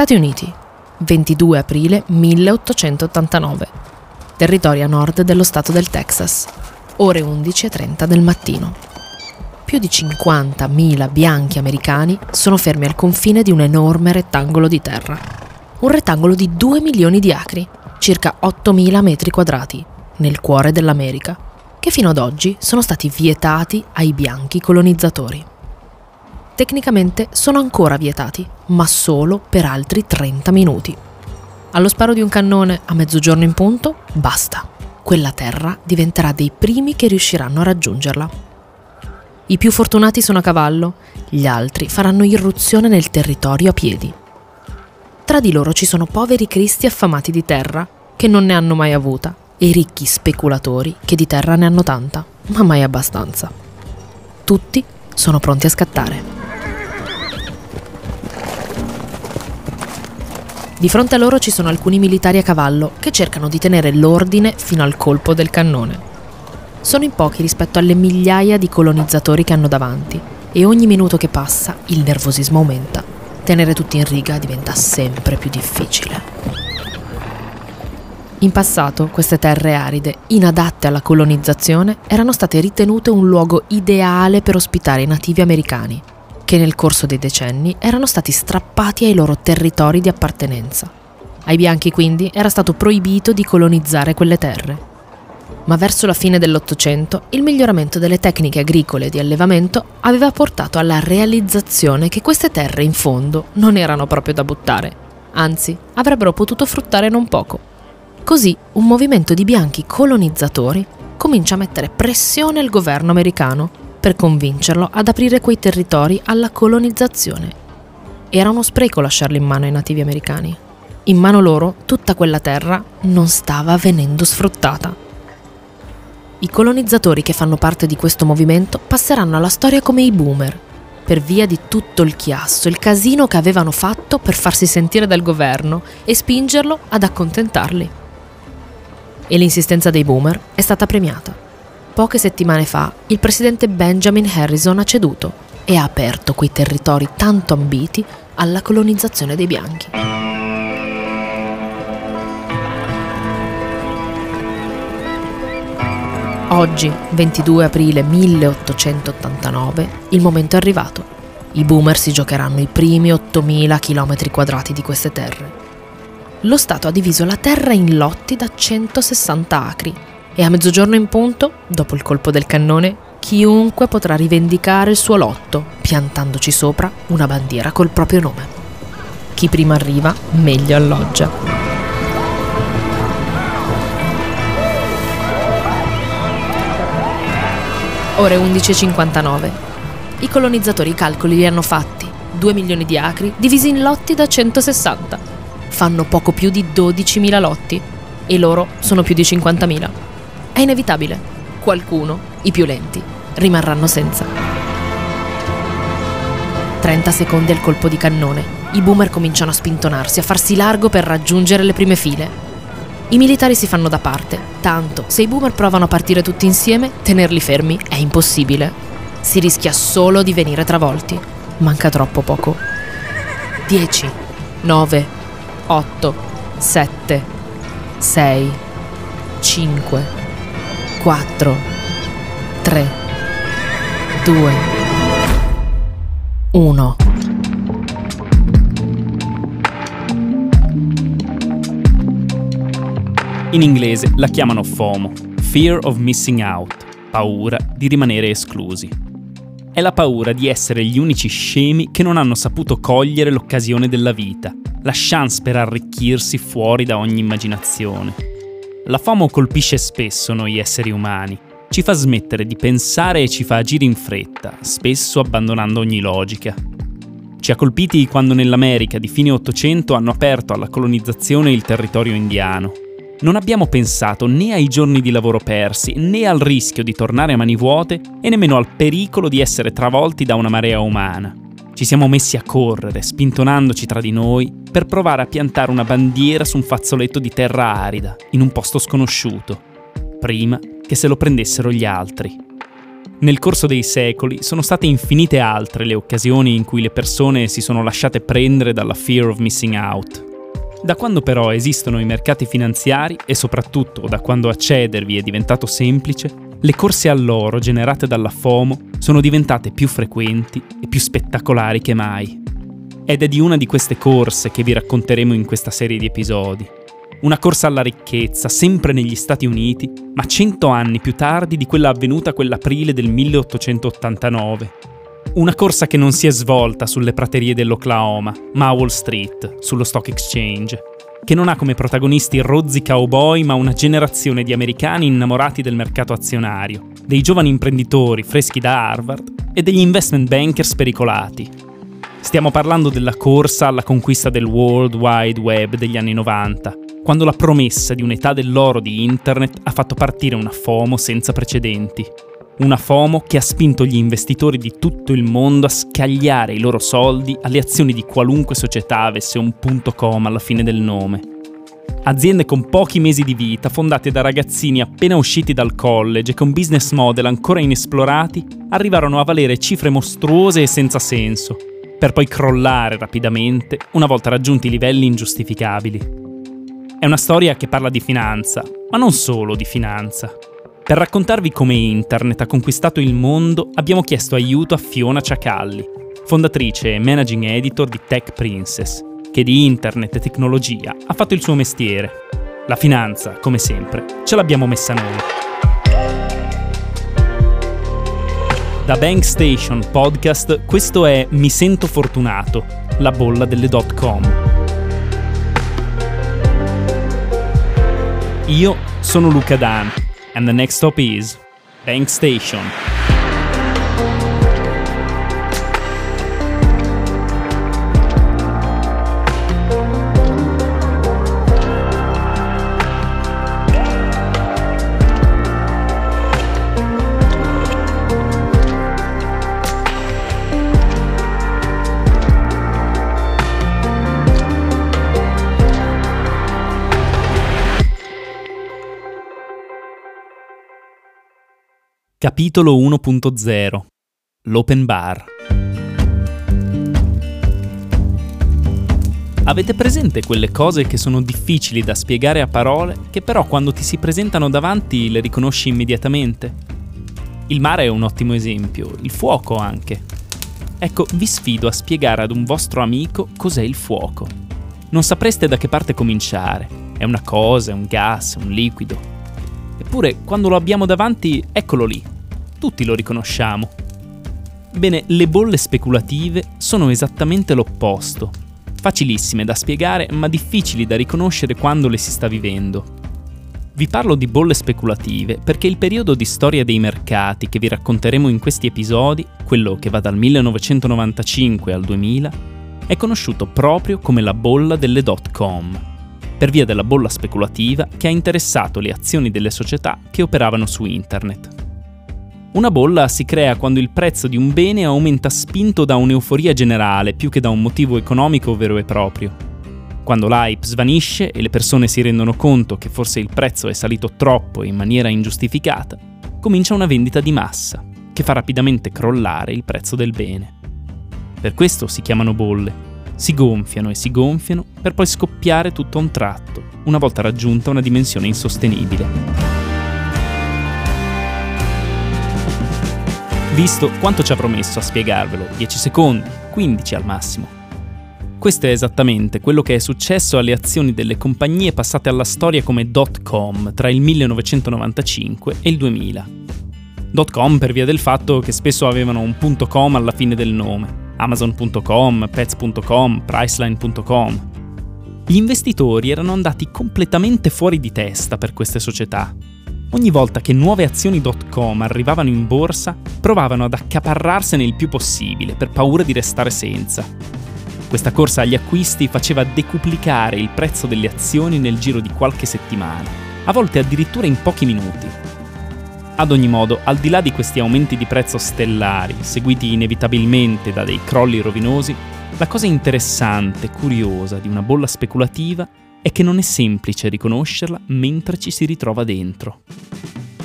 Stati Uniti, 22 aprile 1889. Territorio a nord dello stato del Texas, ore 11.30 del mattino. Più di 50.000 bianchi americani sono fermi al confine di un enorme rettangolo di terra. Un rettangolo di 2 milioni di acri, circa 8.000 metri quadrati, nel cuore dell'America, che fino ad oggi sono stati vietati ai bianchi colonizzatori. Tecnicamente sono ancora vietati, ma solo per altri 30 minuti. Allo sparo di un cannone a mezzogiorno in punto, basta. Quella terra diventerà dei primi che riusciranno a raggiungerla. I più fortunati sono a cavallo, gli altri faranno irruzione nel territorio a piedi. Tra di loro ci sono poveri cristi affamati di terra, che non ne hanno mai avuta, e ricchi speculatori che di terra ne hanno tanta, ma mai abbastanza. Tutti sono pronti a scattare. Di fronte a loro ci sono alcuni militari a cavallo che cercano di tenere l'ordine fino al colpo del cannone. Sono in pochi rispetto alle migliaia di colonizzatori che hanno davanti e ogni minuto che passa il nervosismo aumenta. Tenere tutti in riga diventa sempre più difficile. In passato queste terre aride, inadatte alla colonizzazione, erano state ritenute un luogo ideale per ospitare i nativi americani che nel corso dei decenni erano stati strappati ai loro territori di appartenenza. Ai bianchi quindi era stato proibito di colonizzare quelle terre. Ma verso la fine dell'Ottocento il miglioramento delle tecniche agricole di allevamento aveva portato alla realizzazione che queste terre in fondo non erano proprio da buttare, anzi avrebbero potuto fruttare non poco. Così un movimento di bianchi colonizzatori comincia a mettere pressione al governo americano per convincerlo ad aprire quei territori alla colonizzazione. Era uno spreco lasciarli in mano ai nativi americani. In mano loro tutta quella terra non stava venendo sfruttata. I colonizzatori che fanno parte di questo movimento passeranno alla storia come i boomer, per via di tutto il chiasso, il casino che avevano fatto per farsi sentire dal governo e spingerlo ad accontentarli. E l'insistenza dei boomer è stata premiata poche settimane fa il presidente Benjamin Harrison ha ceduto e ha aperto quei territori tanto ambiti alla colonizzazione dei bianchi. Oggi, 22 aprile 1889, il momento è arrivato. I boomer si giocheranno i primi 8.000 km quadrati di queste terre. Lo Stato ha diviso la terra in lotti da 160 acri e a mezzogiorno in punto, dopo il colpo del cannone, chiunque potrà rivendicare il suo lotto, piantandoci sopra una bandiera col proprio nome. Chi prima arriva, meglio alloggia. Ore 11.59. I colonizzatori i calcoli li hanno fatti. 2 milioni di acri divisi in lotti da 160. Fanno poco più di 12.000 lotti e loro sono più di 50.000. È inevitabile. Qualcuno, i più lenti, rimarranno senza. 30 secondi al colpo di cannone. I boomer cominciano a spintonarsi, a farsi largo per raggiungere le prime file. I militari si fanno da parte, tanto se i boomer provano a partire tutti insieme, tenerli fermi è impossibile. Si rischia solo di venire travolti. Manca troppo poco. 10, 9, 8, 7, 6, 5, 4, 3, 2, 1. In inglese la chiamano FOMO, Fear of Missing Out, paura di rimanere esclusi. È la paura di essere gli unici scemi che non hanno saputo cogliere l'occasione della vita, la chance per arricchirsi fuori da ogni immaginazione la FOMO colpisce spesso noi esseri umani, ci fa smettere di pensare e ci fa agire in fretta, spesso abbandonando ogni logica. Ci ha colpiti quando nell'America di fine Ottocento hanno aperto alla colonizzazione il territorio indiano. Non abbiamo pensato né ai giorni di lavoro persi, né al rischio di tornare a mani vuote e nemmeno al pericolo di essere travolti da una marea umana. Ci siamo messi a correre, spintonandoci tra di noi, per provare a piantare una bandiera su un fazzoletto di terra arida, in un posto sconosciuto, prima che se lo prendessero gli altri. Nel corso dei secoli sono state infinite altre le occasioni in cui le persone si sono lasciate prendere dalla fear of missing out. Da quando però esistono i mercati finanziari e soprattutto da quando accedervi è diventato semplice, le corse all'oro generate dalla FOMO sono diventate più frequenti e più spettacolari che mai. Ed è di una di queste corse che vi racconteremo in questa serie di episodi. Una corsa alla ricchezza, sempre negli Stati Uniti, ma cento anni più tardi di quella avvenuta quell'aprile del 1889. Una corsa che non si è svolta sulle praterie dell'Oklahoma, ma a Wall Street, sullo Stock Exchange, che non ha come protagonisti rozzi cowboy, ma una generazione di americani innamorati del mercato azionario, dei giovani imprenditori freschi da Harvard e degli investment bankers pericolati. Stiamo parlando della corsa alla conquista del World Wide Web degli anni 90, quando la promessa di un'età dell'oro di Internet ha fatto partire una FOMO senza precedenti. Una FOMO che ha spinto gli investitori di tutto il mondo a scagliare i loro soldi alle azioni di qualunque società avesse un punto com alla fine del nome. Aziende con pochi mesi di vita, fondate da ragazzini appena usciti dal college e con business model ancora inesplorati, arrivarono a valere cifre mostruose e senza senso, per poi crollare rapidamente una volta raggiunti livelli ingiustificabili. È una storia che parla di finanza, ma non solo di finanza. Per raccontarvi come Internet ha conquistato il mondo, abbiamo chiesto aiuto a Fiona Ciacalli, fondatrice e managing editor di Tech Princess, che di Internet e tecnologia ha fatto il suo mestiere. La finanza, come sempre, ce l'abbiamo messa noi. Da Bank Station Podcast, questo è Mi sento fortunato, la bolla delle dot com. Io sono Luca Dan and the next stop is Bank Station. Capitolo 1.0 L'open bar. Avete presente quelle cose che sono difficili da spiegare a parole, che però quando ti si presentano davanti le riconosci immediatamente? Il mare è un ottimo esempio, il fuoco anche. Ecco, vi sfido a spiegare ad un vostro amico cos'è il fuoco. Non sapreste da che parte cominciare. È una cosa, è un gas, un liquido. Eppure, quando lo abbiamo davanti, eccolo lì. Tutti lo riconosciamo. Bene, le bolle speculative sono esattamente l'opposto. Facilissime da spiegare, ma difficili da riconoscere quando le si sta vivendo. Vi parlo di bolle speculative perché il periodo di storia dei mercati che vi racconteremo in questi episodi, quello che va dal 1995 al 2000, è conosciuto proprio come la bolla delle dot com per via della bolla speculativa che ha interessato le azioni delle società che operavano su Internet. Una bolla si crea quando il prezzo di un bene aumenta spinto da un'euforia generale più che da un motivo economico vero e proprio. Quando l'hype svanisce e le persone si rendono conto che forse il prezzo è salito troppo e in maniera ingiustificata, comincia una vendita di massa, che fa rapidamente crollare il prezzo del bene. Per questo si chiamano bolle, si gonfiano e si gonfiano per poi scoppiare tutto a un tratto, una volta raggiunta una dimensione insostenibile. Visto quanto ci ha promesso a spiegarvelo, 10 secondi, 15 al massimo. Questo è esattamente quello che è successo alle azioni delle compagnie passate alla storia come dot com tra il 1995 e il 2000. Dot com per via del fatto che spesso avevano un punto com alla fine del nome, Amazon.com, Pets.com, Priceline.com. Gli investitori erano andati completamente fuori di testa per queste società. Ogni volta che nuove azioni.com arrivavano in borsa, provavano ad accaparrarsene il più possibile per paura di restare senza. Questa corsa agli acquisti faceva decuplicare il prezzo delle azioni nel giro di qualche settimana, a volte addirittura in pochi minuti. Ad ogni modo, al di là di questi aumenti di prezzo stellari, seguiti inevitabilmente da dei crolli rovinosi, la cosa interessante e curiosa di una bolla speculativa è che non è semplice riconoscerla mentre ci si ritrova dentro.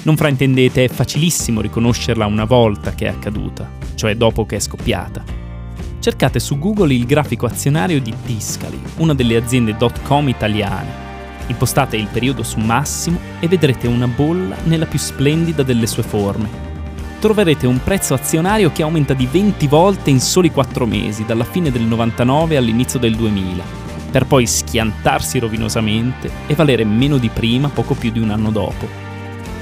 Non fraintendete, è facilissimo riconoscerla una volta che è accaduta, cioè dopo che è scoppiata. Cercate su Google il grafico azionario di Tiscali, una delle aziende .com italiane. Impostate il periodo su massimo e vedrete una bolla nella più splendida delle sue forme. Troverete un prezzo azionario che aumenta di 20 volte in soli 4 mesi, dalla fine del 99 all'inizio del 2000, per poi schiantarsi rovinosamente e valere meno di prima poco più di un anno dopo.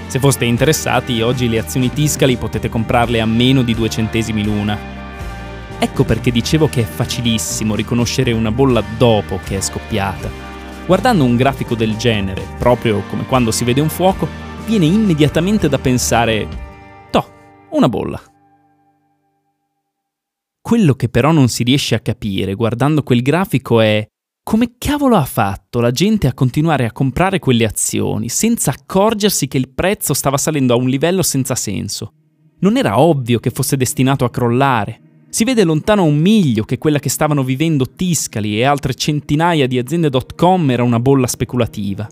Se foste interessati, oggi le azioni Tiscali potete comprarle a meno di 2 centesimi l'una. Ecco perché dicevo che è facilissimo riconoscere una bolla dopo che è scoppiata. Guardando un grafico del genere, proprio come quando si vede un fuoco, viene immediatamente da pensare, toh, una bolla. Quello che però non si riesce a capire guardando quel grafico è come cavolo ha fatto la gente a continuare a comprare quelle azioni senza accorgersi che il prezzo stava salendo a un livello senza senso? Non era ovvio che fosse destinato a crollare. Si vede lontano un miglio che quella che stavano vivendo Tiscali e altre centinaia di aziende .com era una bolla speculativa.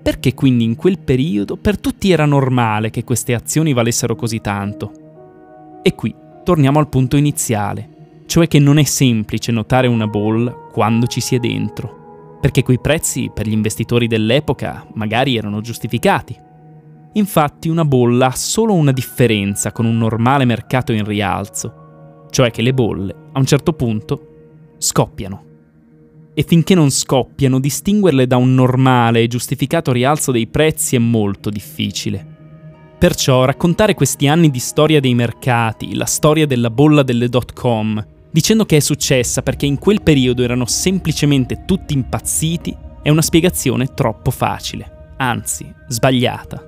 Perché quindi in quel periodo per tutti era normale che queste azioni valessero così tanto? E qui torniamo al punto iniziale cioè che non è semplice notare una bolla quando ci si è dentro, perché quei prezzi per gli investitori dell'epoca magari erano giustificati. Infatti una bolla ha solo una differenza con un normale mercato in rialzo, cioè che le bolle, a un certo punto, scoppiano. E finché non scoppiano, distinguerle da un normale e giustificato rialzo dei prezzi è molto difficile. Perciò raccontare questi anni di storia dei mercati, la storia della bolla delle dot com, dicendo che è successa perché in quel periodo erano semplicemente tutti impazziti, è una spiegazione troppo facile, anzi sbagliata.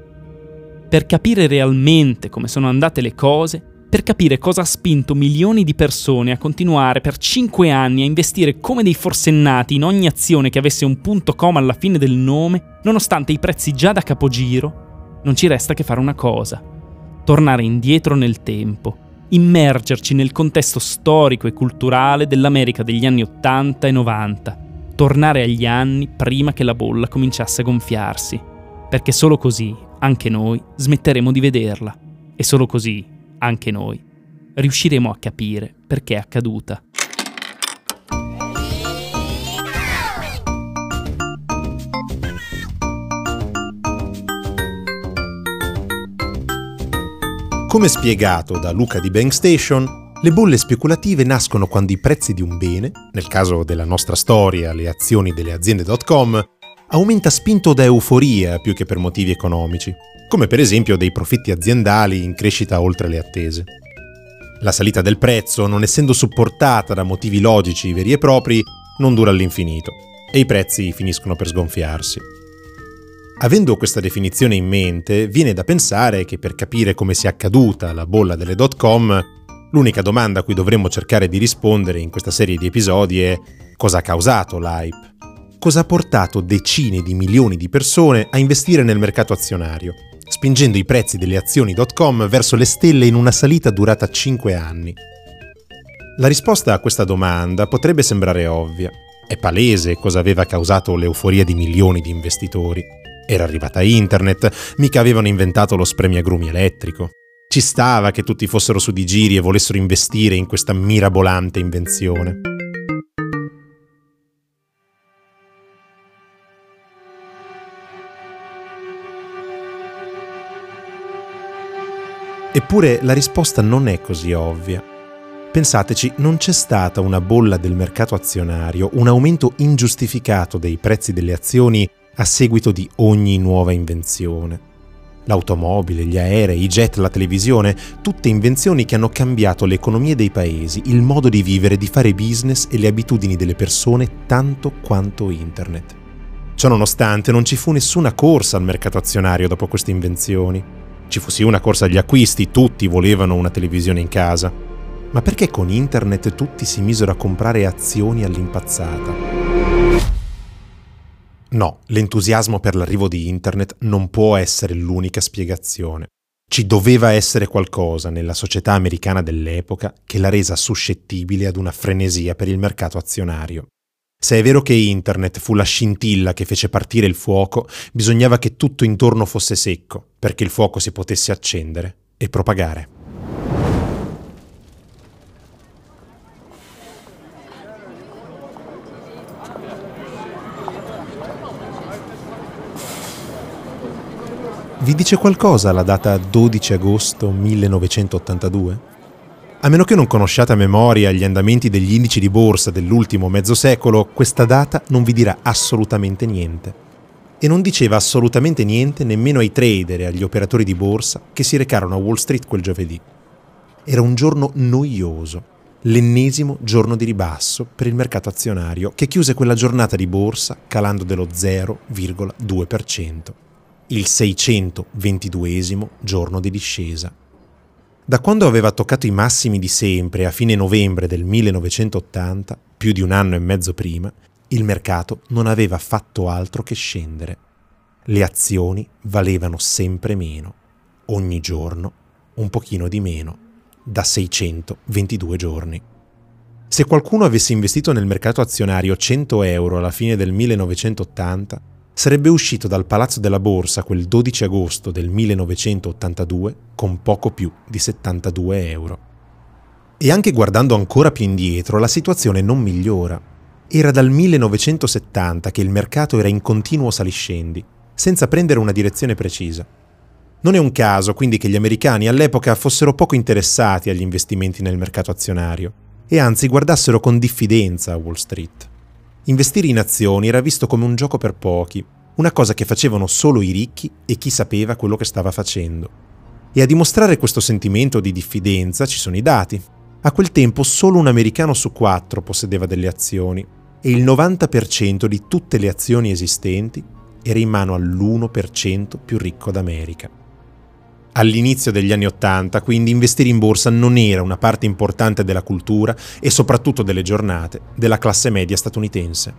Per capire realmente come sono andate le cose, per capire cosa ha spinto milioni di persone a continuare per 5 anni a investire come dei forsennati in ogni azione che avesse un punto com alla fine del nome, nonostante i prezzi già da capogiro, non ci resta che fare una cosa, tornare indietro nel tempo immergerci nel contesto storico e culturale dell'America degli anni 80 e 90, tornare agli anni prima che la bolla cominciasse a gonfiarsi, perché solo così anche noi smetteremo di vederla e solo così anche noi riusciremo a capire perché è accaduta. Come spiegato da Luca di Bankstation, le bolle speculative nascono quando i prezzi di un bene, nel caso della nostra storia le azioni delle aziende.com, aumenta spinto da euforia più che per motivi economici, come per esempio dei profitti aziendali in crescita oltre le attese. La salita del prezzo, non essendo supportata da motivi logici veri e propri, non dura all'infinito e i prezzi finiscono per sgonfiarsi. Avendo questa definizione in mente, viene da pensare che per capire come sia accaduta la bolla delle dot com, l'unica domanda a cui dovremmo cercare di rispondere in questa serie di episodi è cosa ha causato l'hype? Cosa ha portato decine di milioni di persone a investire nel mercato azionario, spingendo i prezzi delle azioni.com verso le stelle in una salita durata 5 anni? La risposta a questa domanda potrebbe sembrare ovvia. È palese cosa aveva causato l'euforia di milioni di investitori. Era arrivata internet, mica avevano inventato lo spremiagrumi elettrico. Ci stava che tutti fossero su di giri e volessero investire in questa mirabolante invenzione. Eppure la risposta non è così ovvia. Pensateci, non c'è stata una bolla del mercato azionario, un aumento ingiustificato dei prezzi delle azioni a seguito di ogni nuova invenzione. L'automobile, gli aerei, i jet, la televisione, tutte invenzioni che hanno cambiato le economie dei paesi, il modo di vivere, di fare business e le abitudini delle persone tanto quanto internet. Ciononostante non ci fu nessuna corsa al mercato azionario dopo queste invenzioni. Ci sì una corsa agli acquisti, tutti volevano una televisione in casa. Ma perché con internet tutti si misero a comprare azioni all'impazzata? No, l'entusiasmo per l'arrivo di Internet non può essere l'unica spiegazione. Ci doveva essere qualcosa nella società americana dell'epoca che l'ha resa suscettibile ad una frenesia per il mercato azionario. Se è vero che internet fu la scintilla che fece partire il fuoco, bisognava che tutto intorno fosse secco, perché il fuoco si potesse accendere e propagare. Vi dice qualcosa la data 12 agosto 1982? A meno che non conosciate a memoria gli andamenti degli indici di borsa dell'ultimo mezzo secolo, questa data non vi dirà assolutamente niente. E non diceva assolutamente niente nemmeno ai trader e agli operatori di borsa che si recarono a Wall Street quel giovedì. Era un giorno noioso, l'ennesimo giorno di ribasso per il mercato azionario che chiuse quella giornata di borsa calando dello 0,2%, il 622 giorno di discesa. Da quando aveva toccato i massimi di sempre a fine novembre del 1980, più di un anno e mezzo prima, il mercato non aveva fatto altro che scendere. Le azioni valevano sempre meno, ogni giorno un pochino di meno, da 622 giorni. Se qualcuno avesse investito nel mercato azionario 100 euro alla fine del 1980, sarebbe uscito dal Palazzo della Borsa quel 12 agosto del 1982 con poco più di 72 euro. E anche guardando ancora più indietro, la situazione non migliora. Era dal 1970 che il mercato era in continuo saliscendi, senza prendere una direzione precisa. Non è un caso quindi che gli americani all'epoca fossero poco interessati agli investimenti nel mercato azionario e anzi guardassero con diffidenza a Wall Street. Investire in azioni era visto come un gioco per pochi, una cosa che facevano solo i ricchi e chi sapeva quello che stava facendo. E a dimostrare questo sentimento di diffidenza ci sono i dati. A quel tempo solo un americano su quattro possedeva delle azioni e il 90% di tutte le azioni esistenti era in mano all'1% più ricco d'America. All'inizio degli anni Ottanta, quindi, investire in borsa non era una parte importante della cultura e soprattutto delle giornate della classe media statunitense.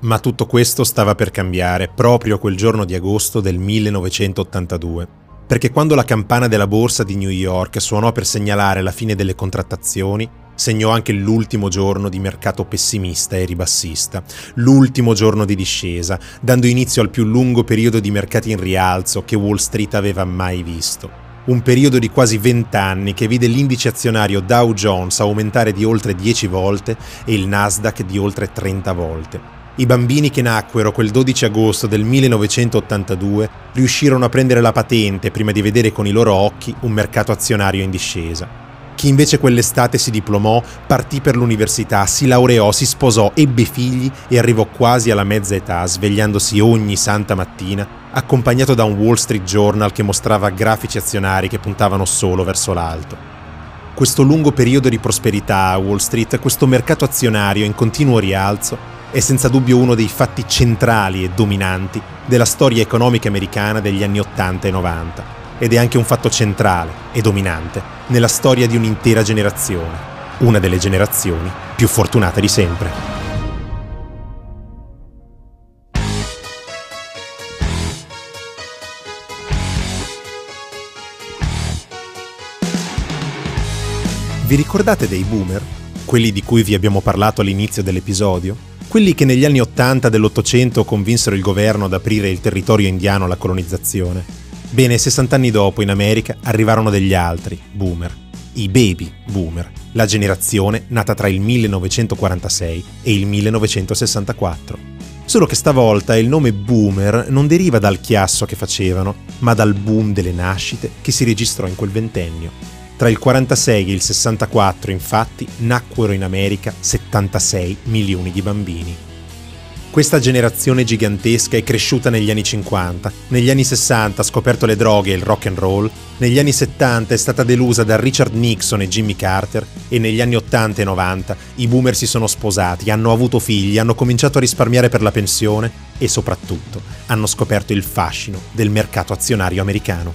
Ma tutto questo stava per cambiare proprio quel giorno di agosto del 1982, perché quando la campana della borsa di New York suonò per segnalare la fine delle contrattazioni, segnò anche l'ultimo giorno di mercato pessimista e ribassista, l'ultimo giorno di discesa, dando inizio al più lungo periodo di mercati in rialzo che Wall Street aveva mai visto. Un periodo di quasi 20 anni che vide l'indice azionario Dow Jones aumentare di oltre 10 volte e il Nasdaq di oltre 30 volte. I bambini che nacquero quel 12 agosto del 1982 riuscirono a prendere la patente prima di vedere con i loro occhi un mercato azionario in discesa. Chi invece quell'estate si diplomò, partì per l'università, si laureò, si sposò, ebbe figli e arrivò quasi alla mezza età, svegliandosi ogni santa mattina, accompagnato da un Wall Street Journal che mostrava grafici azionari che puntavano solo verso l'alto. Questo lungo periodo di prosperità a Wall Street, questo mercato azionario in continuo rialzo, è senza dubbio uno dei fatti centrali e dominanti della storia economica americana degli anni 80 e 90 ed è anche un fatto centrale e dominante nella storia di un'intera generazione, una delle generazioni più fortunate di sempre. Vi ricordate dei boomer? Quelli di cui vi abbiamo parlato all'inizio dell'episodio? Quelli che negli anni Ottanta dell'Ottocento convinsero il governo ad aprire il territorio indiano alla colonizzazione Bene, 60 anni dopo in America arrivarono degli altri, boomer, i baby boomer, la generazione nata tra il 1946 e il 1964. Solo che stavolta il nome boomer non deriva dal chiasso che facevano, ma dal boom delle nascite che si registrò in quel ventennio. Tra il 46 e il 64, infatti, nacquero in America 76 milioni di bambini. Questa generazione gigantesca è cresciuta negli anni 50, negli anni 60 ha scoperto le droghe e il rock and roll, negli anni 70 è stata delusa da Richard Nixon e Jimmy Carter e negli anni 80 e 90 i boomer si sono sposati, hanno avuto figli, hanno cominciato a risparmiare per la pensione e soprattutto hanno scoperto il fascino del mercato azionario americano.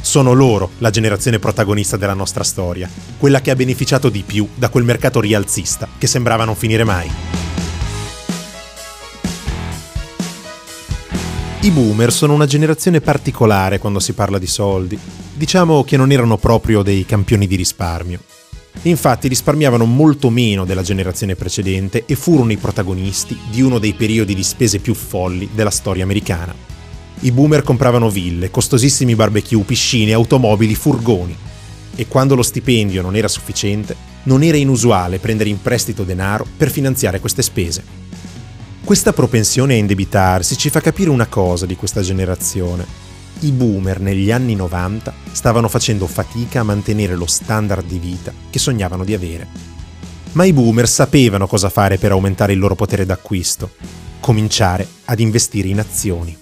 Sono loro la generazione protagonista della nostra storia, quella che ha beneficiato di più da quel mercato rialzista che sembrava non finire mai. I boomer sono una generazione particolare quando si parla di soldi. Diciamo che non erano proprio dei campioni di risparmio. Infatti risparmiavano molto meno della generazione precedente e furono i protagonisti di uno dei periodi di spese più folli della storia americana. I boomer compravano ville, costosissimi barbecue, piscine, automobili, furgoni. E quando lo stipendio non era sufficiente, non era inusuale prendere in prestito denaro per finanziare queste spese. Questa propensione a indebitarsi ci fa capire una cosa di questa generazione. I boomer negli anni 90 stavano facendo fatica a mantenere lo standard di vita che sognavano di avere. Ma i boomer sapevano cosa fare per aumentare il loro potere d'acquisto. Cominciare ad investire in azioni.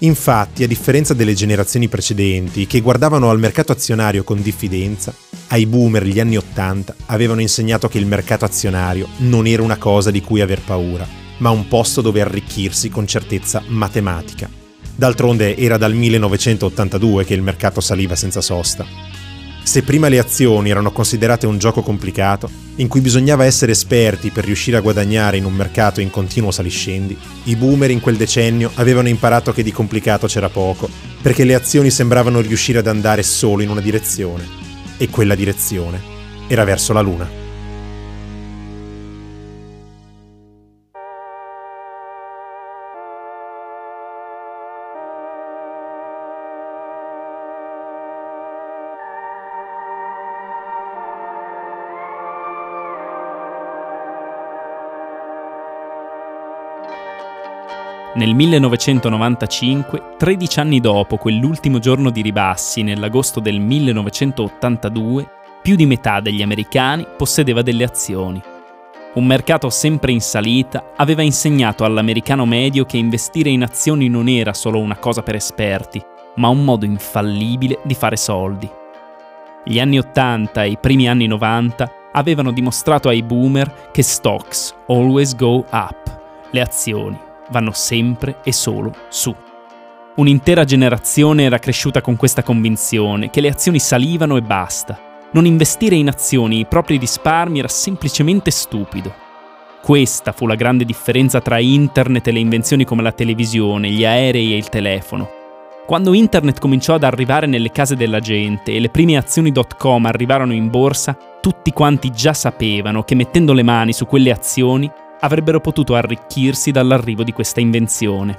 Infatti, a differenza delle generazioni precedenti, che guardavano al mercato azionario con diffidenza, ai boomer gli anni 80 avevano insegnato che il mercato azionario non era una cosa di cui aver paura, ma un posto dove arricchirsi con certezza matematica. D'altronde era dal 1982 che il mercato saliva senza sosta. Se prima le azioni erano considerate un gioco complicato, in cui bisognava essere esperti per riuscire a guadagnare in un mercato in continuo saliscendi, i boomer in quel decennio avevano imparato che di complicato c'era poco, perché le azioni sembravano riuscire ad andare solo in una direzione, e quella direzione era verso la Luna. Nel 1995, 13 anni dopo quell'ultimo giorno di ribassi, nell'agosto del 1982, più di metà degli americani possedeva delle azioni. Un mercato sempre in salita aveva insegnato all'americano medio che investire in azioni non era solo una cosa per esperti, ma un modo infallibile di fare soldi. Gli anni 80 e i primi anni 90 avevano dimostrato ai boomer che stocks always go up, le azioni vanno sempre e solo su. Un'intera generazione era cresciuta con questa convinzione che le azioni salivano e basta. Non investire in azioni i propri risparmi era semplicemente stupido. Questa fu la grande differenza tra internet e le invenzioni come la televisione, gli aerei e il telefono. Quando internet cominciò ad arrivare nelle case della gente e le prime azioni.com arrivarono in borsa, tutti quanti già sapevano che mettendo le mani su quelle azioni avrebbero potuto arricchirsi dall'arrivo di questa invenzione.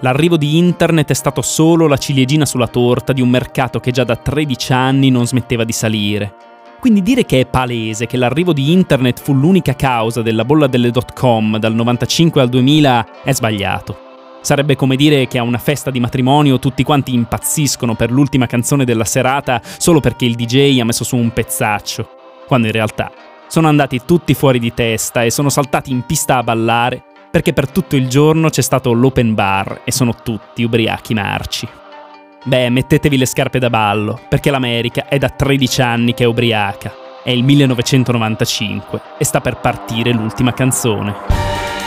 L'arrivo di Internet è stato solo la ciliegina sulla torta di un mercato che già da 13 anni non smetteva di salire. Quindi dire che è palese che l'arrivo di Internet fu l'unica causa della bolla delle dot com dal 95 al 2000 è sbagliato. Sarebbe come dire che a una festa di matrimonio tutti quanti impazziscono per l'ultima canzone della serata solo perché il DJ ha messo su un pezzaccio, quando in realtà sono andati tutti fuori di testa e sono saltati in pista a ballare perché per tutto il giorno c'è stato l'open bar e sono tutti ubriachi marci. Beh, mettetevi le scarpe da ballo, perché l'America è da 13 anni che è ubriaca. È il 1995 e sta per partire l'ultima canzone.